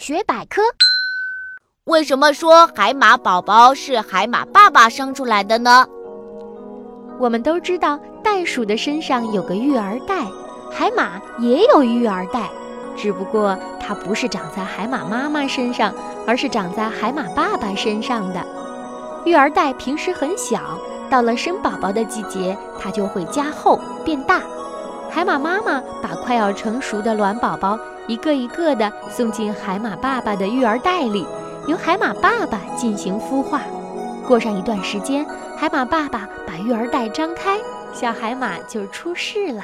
妈学百科。为什么说海马宝宝是海马爸爸生出来的呢？我们都知道，袋鼠的身上有个育儿袋，海马也有育儿袋，只不过它不是长在海马妈妈身上，而是长在海马爸爸身上的。育儿袋平时很小，到了生宝宝的季节，它就会加厚变大。海马妈妈把快要成熟的卵宝宝一个一个的送进海马爸爸的育儿袋里，由海马爸爸进行孵化。过上一段时间，海马爸爸把育儿袋张开，小海马就出世了。